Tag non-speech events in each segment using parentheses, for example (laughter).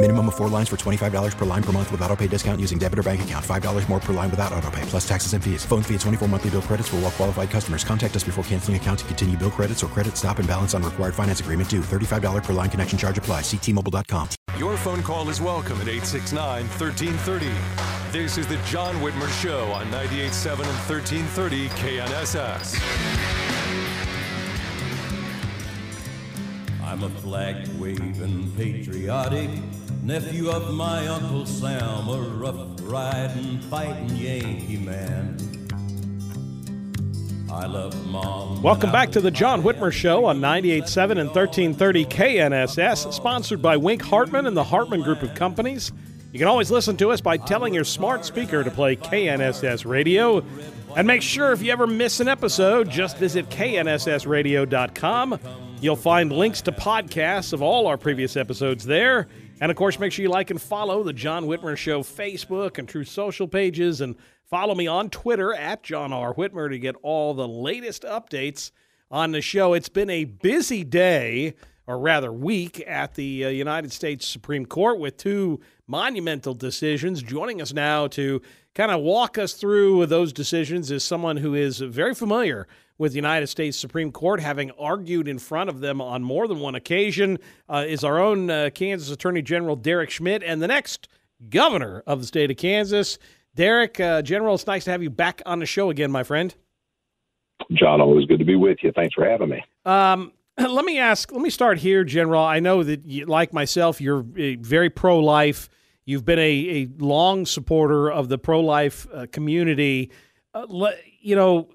Minimum of four lines for $25 per line per month with auto pay discount using debit or bank account. $5 more per line without auto pay, plus taxes and fees. Phone fee at 24 monthly bill credits for all well qualified customers. Contact us before canceling account to continue bill credits or credit stop and balance on required finance agreement due. $35 per line connection charge apply. Ctmobile.com. Your phone call is welcome at 869 1330. This is the John Whitmer Show on 98.7 and 1330 KNSS. I'm a flag waving patriotic nephew of my Uncle Sam, a rough riding, fighting Yankee man. I love mom. Welcome back to the John Whitmer Show on 98.7 and 1330 KNSS, sponsored by Wink Hartman and the Hartman Group of Companies. You can always listen to us by telling your smart speaker to play KNSS Radio. And make sure if you ever miss an episode, just visit knssradio.com. You'll find links to podcasts of all our previous episodes there. And of course, make sure you like and follow the John Whitmer Show Facebook and Truth Social pages, and follow me on Twitter at John R. Whitmer to get all the latest updates on the show. It's been a busy day, or rather week, at the uh, United States Supreme Court with two monumental decisions. Joining us now to kind of walk us through those decisions is someone who is very familiar with the United States Supreme Court, having argued in front of them on more than one occasion, uh, is our own uh, Kansas Attorney General Derek Schmidt, and the next governor of the state of Kansas. Derek, uh, General, it's nice to have you back on the show again, my friend. John, always good to be with you. Thanks for having me. Um, (clears throat) let me ask, let me start here, General. I know that, you, like myself, you're very pro life. You've been a, a long supporter of the pro life uh, community. Uh, le, you know,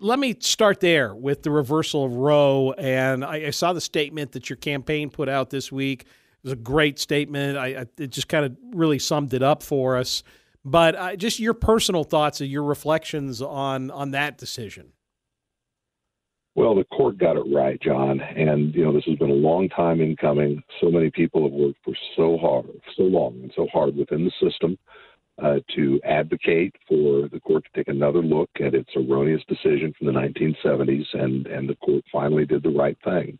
let me start there with the reversal of Roe. And I, I, saw the statement that your campaign put out this week. It was a great statement. I, I it just kind of really summed it up for us. But uh, just your personal thoughts and your reflections on on that decision. Well, the court got it right, John. And, you know, this has been a long time in coming. So many people have worked for so hard, so long and so hard within the system uh, to advocate for the court to take another look at its erroneous decision from the 1970s, and, and the court finally did the right thing.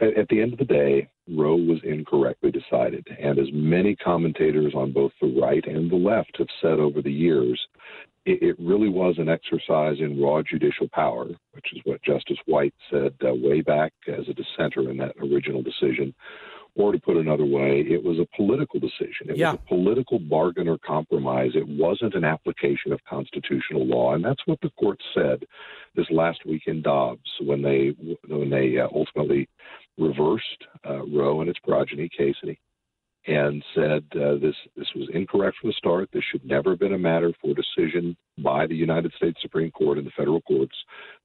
At, at the end of the day, Roe was incorrectly decided, and as many commentators on both the right and the left have said over the years, it, really was an exercise in raw judicial power, which is what Justice White said uh, way back as a dissenter in that original decision or to put another way, it was a political decision. It yeah. was a political bargain or compromise. It wasn't an application of constitutional law, and that's what the court said this last week in Dobbs when they when they uh, ultimately reversed uh, Roe and its progeny, Casey, and said uh, this this was incorrect from the start. This should never have been a matter for decision by the United States Supreme Court and the federal courts.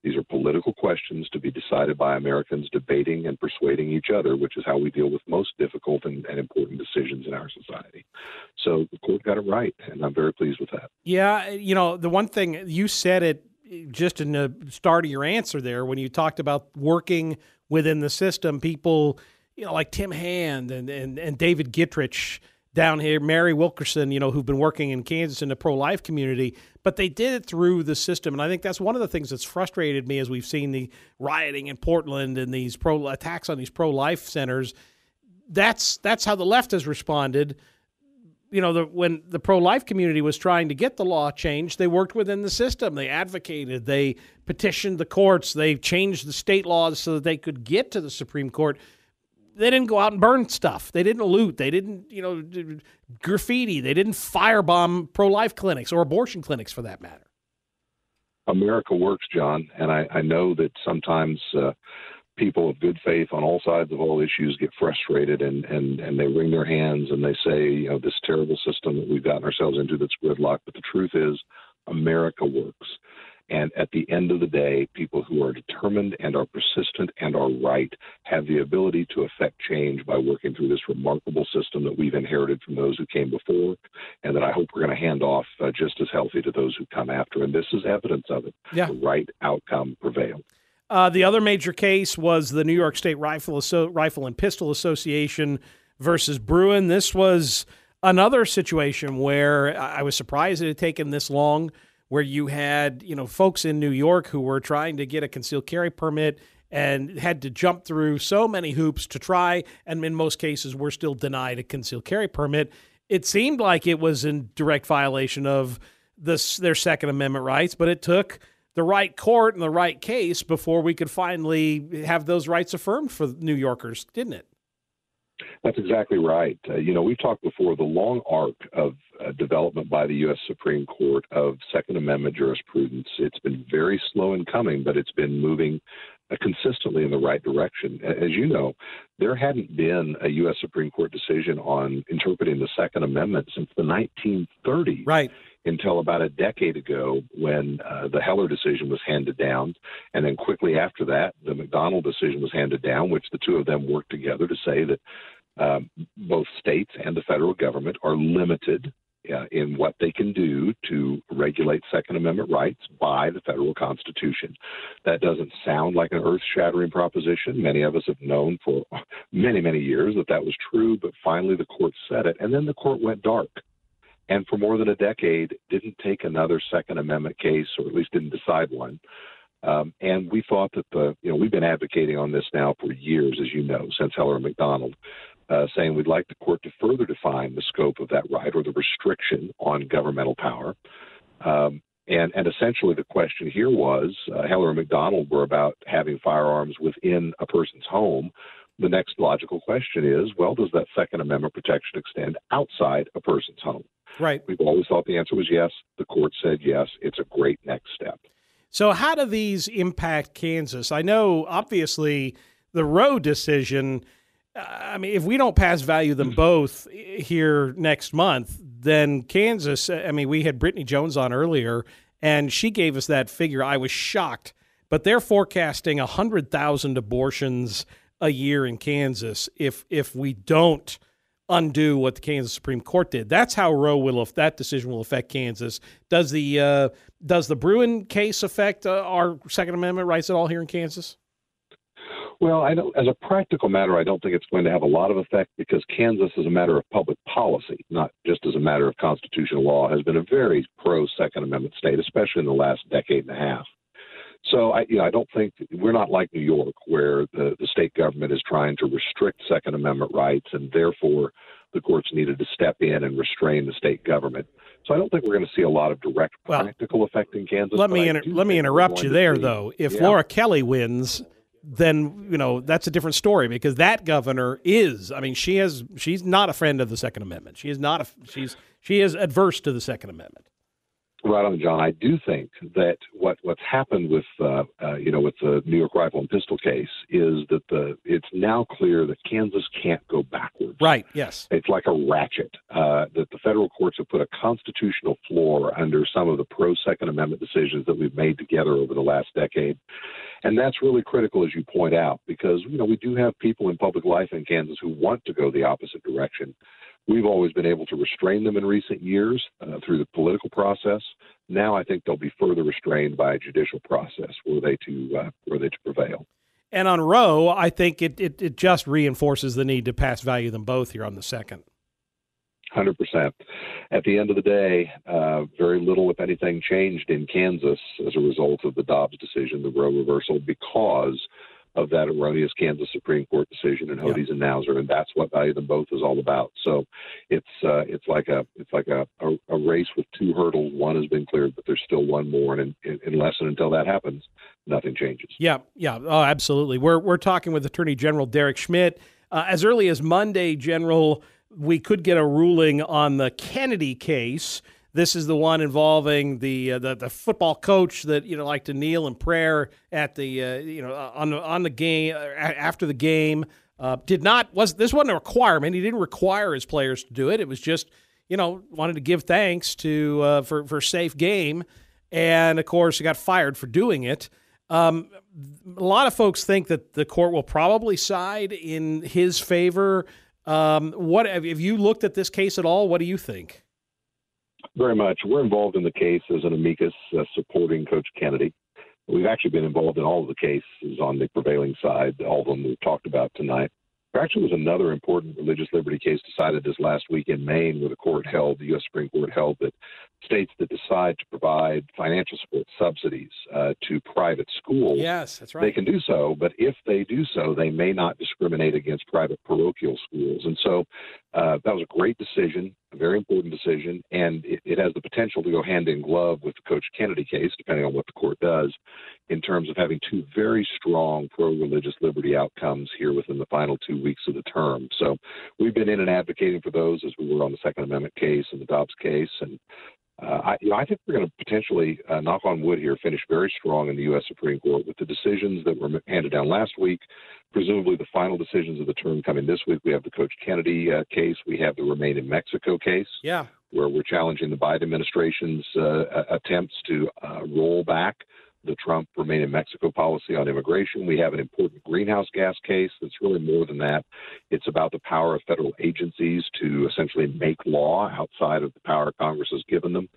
These are political questions to be decided by Americans debating and persuading each other, which is how we deal with most difficult and, and important decisions in our society. So the court got it right, and I'm very pleased with that. Yeah, you know, the one thing you said it just in the start of your answer there when you talked about working within the system, people you know, like Tim Hand and, and, and David Gittrich down here, Mary Wilkerson, you know, who've been working in Kansas in the pro life community, but they did it through the system. And I think that's one of the things that's frustrated me as we've seen the rioting in Portland and these pro attacks on these pro life centers. That's that's how the left has responded. You know, the, when the pro life community was trying to get the law changed, they worked within the system. They advocated, they petitioned the courts, they changed the state laws so that they could get to the Supreme Court they didn't go out and burn stuff. They didn't loot. They didn't, you know, graffiti. They didn't firebomb pro-life clinics or abortion clinics for that matter. America works, John, and I, I know that sometimes uh, people of good faith on all sides of all issues get frustrated and, and, and they wring their hands and they say, you know, this terrible system that we've gotten ourselves into that's gridlocked. But the truth is, America works. And at the end of the day, people who are determined and are persistent and are right have the ability to affect change by working through this remarkable system that we've inherited from those who came before, and that I hope we're going to hand off uh, just as healthy to those who come after. And this is evidence of it. Yeah. The right outcome prevailed. Uh, the other major case was the New York State Rifle, Rifle and Pistol Association versus Bruen. This was another situation where I was surprised it had taken this long where you had you know folks in New York who were trying to get a concealed carry permit and had to jump through so many hoops to try, and in most cases were still denied a concealed carry permit. It seemed like it was in direct violation of this their Second Amendment rights, but it took the right court and the right case before we could finally have those rights affirmed for New Yorkers, didn't it? That's exactly right. Uh, you know, we've talked before the long arc of uh, development by the U.S. Supreme Court of Second Amendment jurisprudence. It's been very slow in coming, but it's been moving uh, consistently in the right direction. As you know, there hadn't been a U.S. Supreme Court decision on interpreting the Second Amendment since the 1930s. Right until about a decade ago when uh, the Heller decision was handed down. And then quickly after that, the McDonald decision was handed down, which the two of them worked together to say that um, both states and the federal government are limited uh, in what they can do to regulate Second Amendment rights by the federal Constitution. That doesn't sound like an earth shattering proposition. Many of us have known for many, many years that that was true, but finally the court said it. And then the court went dark. And for more than a decade, didn't take another Second Amendment case, or at least didn't decide one. Um, and we thought that the, you know, we've been advocating on this now for years, as you know, since Heller and McDonald uh, saying we'd like the court to further define the scope of that right or the restriction on governmental power. Um, and, and essentially, the question here was uh, Heller and McDonald were about having firearms within a person's home. The next logical question is well, does that Second Amendment protection extend outside a person's home? Right. We've always thought the answer was yes. The court said yes. It's a great next step. So, how do these impact Kansas? I know, obviously, the Roe decision uh, I mean, if we don't pass value them mm-hmm. both here next month, then Kansas. I mean, we had Brittany Jones on earlier, and she gave us that figure. I was shocked, but they're forecasting hundred thousand abortions a year in Kansas if if we don't undo what the Kansas Supreme Court did. That's how Roe will if that decision will affect Kansas. Does the uh, does the Bruen case affect uh, our Second Amendment rights at all here in Kansas? Well, I don't, as a practical matter, I don't think it's going to have a lot of effect because Kansas, as a matter of public policy, not just as a matter of constitutional law, has been a very pro Second Amendment state, especially in the last decade and a half. So I, you know, I don't think we're not like New York, where the, the state government is trying to restrict Second Amendment rights, and therefore the courts needed to step in and restrain the state government. So I don't think we're going to see a lot of direct well, practical effect in Kansas. Let me inter- let me interrupt you there, see, though. If yeah. Laura Kelly wins, then you know that's a different story because that governor is i mean she has she's not a friend of the second amendment she is not a she's she is adverse to the second amendment right on john. I do think that what what's happened with uh, uh, you know with the new york rifle and pistol case is that the it's now clear that kansas can't go backwards. Right yes. It's like a ratchet uh, that the federal courts have put a constitutional floor under some of the pro second amendment decisions that we've made together over the last decade. And that's really critical, as you point out, because you know we do have people in public life in Kansas who want to go the opposite direction. We've always been able to restrain them in recent years uh, through the political process. Now I think they'll be further restrained by a judicial process were they to uh, were they to prevail. And on Roe, I think it, it, it just reinforces the need to pass value them both here on the second. 100%. At the end of the day, uh, very little, if anything, changed in Kansas as a result of the Dobbs decision, the Roe reversal, because of that erroneous Kansas Supreme Court decision in Hodes yeah. and Nauser, and that's what value them both is all about. So it's uh, it's like a it's like a, a, a, race with two hurdles. One has been cleared, but there's still one more, and in, unless and until that happens, nothing changes. Yeah, yeah, oh, absolutely. We're we're talking with Attorney General Derek Schmidt. Uh, as early as Monday, General we could get a ruling on the Kennedy case. This is the one involving the uh, the, the football coach that you know like to kneel in prayer at the uh, you know on the on the game uh, after the game. Uh, did not was this wasn't a requirement. He didn't require his players to do it. It was just you know wanted to give thanks to uh, for for safe game, and of course he got fired for doing it. Um, a lot of folks think that the court will probably side in his favor. Um, what have you looked at this case at all? What do you think? Very much. We're involved in the case as an amicus uh, supporting Coach Kennedy. We've actually been involved in all of the cases on the prevailing side, all of them we've talked about tonight. There actually was another important religious liberty case decided this last week in Maine, where the court held, the U.S. Supreme Court held that states that decide to provide financial support subsidies uh, to private schools, yes, that's right, they can do so. But if they do so, they may not discriminate against private parochial schools. And so uh, that was a great decision, a very important decision, and it, it has the potential to go hand in glove with the Coach Kennedy case, depending on what the court does in terms of having two very strong pro religious liberty outcomes here within the final two weeks of the term. So we've been in and advocating for those as we were on the Second Amendment case and the Dobbs case. And uh, I, you know, I think we're going to potentially, uh, knock on wood here, finish very strong in the U.S. Supreme Court with the decisions that were handed down last week. Presumably, the final decisions of the term coming this week. We have the Coach Kennedy uh, case. We have the Remain in Mexico case. Yeah. Where we're challenging the Biden administration's uh, attempts to uh, roll back the Trump remain in Mexico policy on immigration. We have an important greenhouse gas case that's really more than that. It's about the power of federal agencies to essentially make law outside of the power Congress has given them.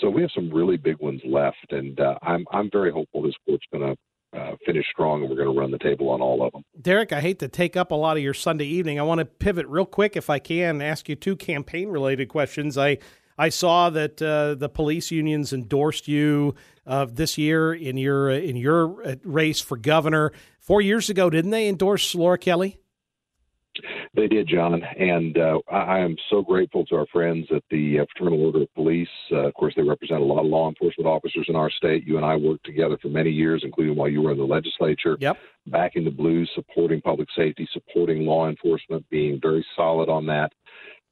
So we have some really big ones left, and uh, I'm I'm very hopeful this court's going to. Uh, finish strong, and we're going to run the table on all of them. Derek, I hate to take up a lot of your Sunday evening. I want to pivot real quick, if I can, ask you two campaign related questions. I I saw that uh, the police unions endorsed you uh, this year in your in your uh, race for governor. Four years ago, didn't they endorse Laura Kelly? They did, John, and uh, I am so grateful to our friends at the uh, Fraternal Order of Police. Uh, of course, they represent a lot of law enforcement officers in our state. You and I worked together for many years, including while you were in the legislature. Yep. Backing the blues, supporting public safety, supporting law enforcement, being very solid on that.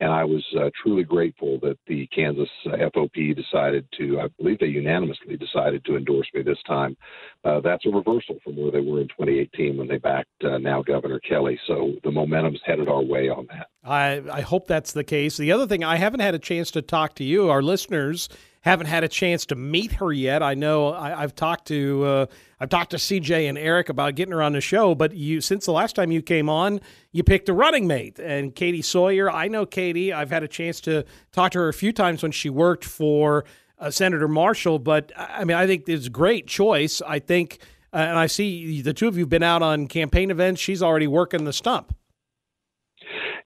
And I was uh, truly grateful that the Kansas uh, FOP decided to, I believe they unanimously decided to endorse me this time. Uh, that's a reversal from where they were in 2018 when they backed uh, now Governor Kelly. So the momentum's headed our way on that. I, I hope that's the case. The other thing, I haven't had a chance to talk to you, our listeners haven't had a chance to meet her yet. I know I, have talked to uh, I've talked to CJ and Eric about getting her on the show, but you since the last time you came on, you picked a running mate and Katie Sawyer. I know Katie. I've had a chance to talk to her a few times when she worked for uh, Senator Marshall. But I mean, I think it's a great choice. I think, uh, and I see the two of you have been out on campaign events. She's already working the stump.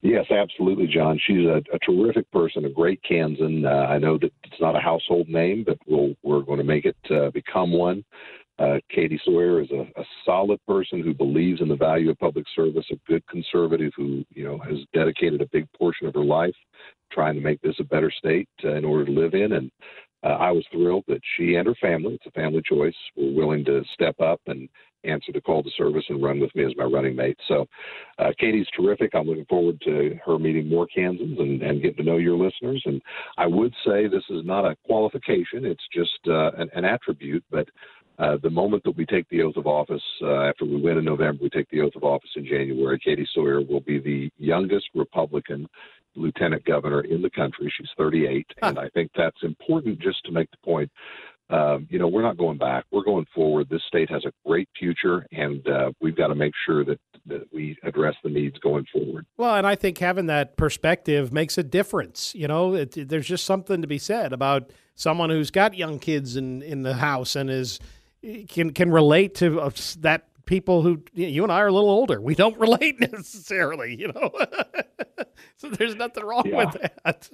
Yes, absolutely, John. She's a, a terrific person, a great Kansan. Uh, I know that it's not a household name, but we'll, we're going to make it uh, become one. Uh, Katie Sawyer is a, a solid person who believes in the value of public service, a good conservative who you know has dedicated a big portion of her life trying to make this a better state uh, in order to live in. And uh, I was thrilled that she and her family, it's a family choice, were willing to step up and answer the call to service and run with me as my running mate. So uh, Katie's terrific. I'm looking forward to her meeting more Kansans and, and getting to know your listeners. And I would say this is not a qualification, it's just uh, an, an attribute, but uh, the moment that we take the oath of office, uh, after we win in November, we take the oath of office in January. Katie Sawyer will be the youngest Republican lieutenant governor in the country. She's 38, huh. and I think that's important just to make the point. Um, you know, we're not going back. We're going forward. This state has a great future, and uh, we've got to make sure that, that we address the needs going forward. Well, and I think having that perspective makes a difference. You know, it, there's just something to be said about someone who's got young kids in, in the house and is can can relate to uh, that people who you and I are a little older. We don't (laughs) relate necessarily, you know. (laughs) so there's nothing wrong yeah. with that.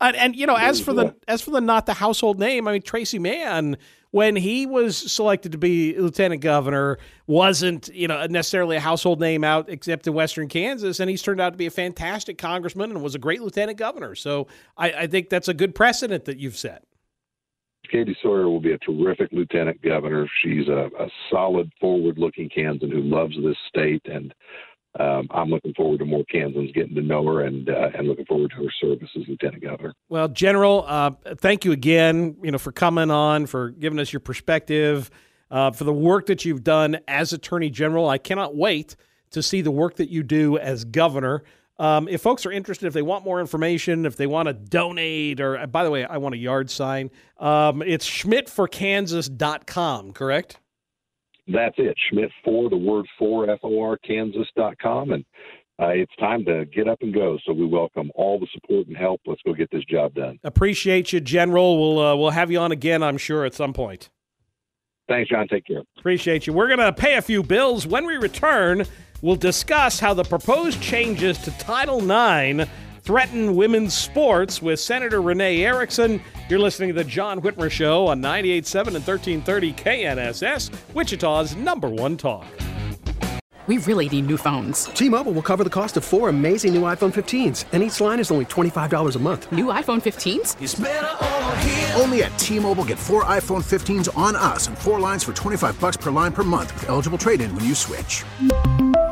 And, and, you know, as for the as for the not the household name, I mean Tracy Mann, when he was selected to be lieutenant governor, wasn't you know necessarily a household name out except in Western Kansas, and he's turned out to be a fantastic congressman and was a great lieutenant governor. So I, I think that's a good precedent that you've set. Katie Sawyer will be a terrific lieutenant governor. She's a, a solid, forward-looking Kansan who loves this state, and um, I'm looking forward to more Kansans getting to know her and uh, and looking forward to her service as lieutenant governor. Well, General, uh, thank you again. You know for coming on, for giving us your perspective, uh, for the work that you've done as Attorney General. I cannot wait to see the work that you do as governor. Um, if folks are interested, if they want more information, if they want to donate, or by the way, I want a yard sign. Um, it's schmidtforkansas.com, correct? That's it. Schmidt for the word for F O R Kansas.com. And uh, it's time to get up and go. So we welcome all the support and help. Let's go get this job done. Appreciate you, General. We'll uh, we'll have you on again, I'm sure, at some point. Thanks, John. Take care. Appreciate you. We're going to pay a few bills. When we return, we'll discuss how the proposed changes to Title IX threaten women's sports with Senator Renee Erickson. You're listening to the John Whitmer Show on 98.7 and 1330 KNSS, Wichita's number one talk. We really need new phones. T-Mobile will cover the cost of four amazing new iPhone 15s, and each line is only $25 a month. New iPhone 15s? Only at T-Mobile get four iPhone 15s on us and four lines for 25 bucks per line per month with eligible trade-in when you switch.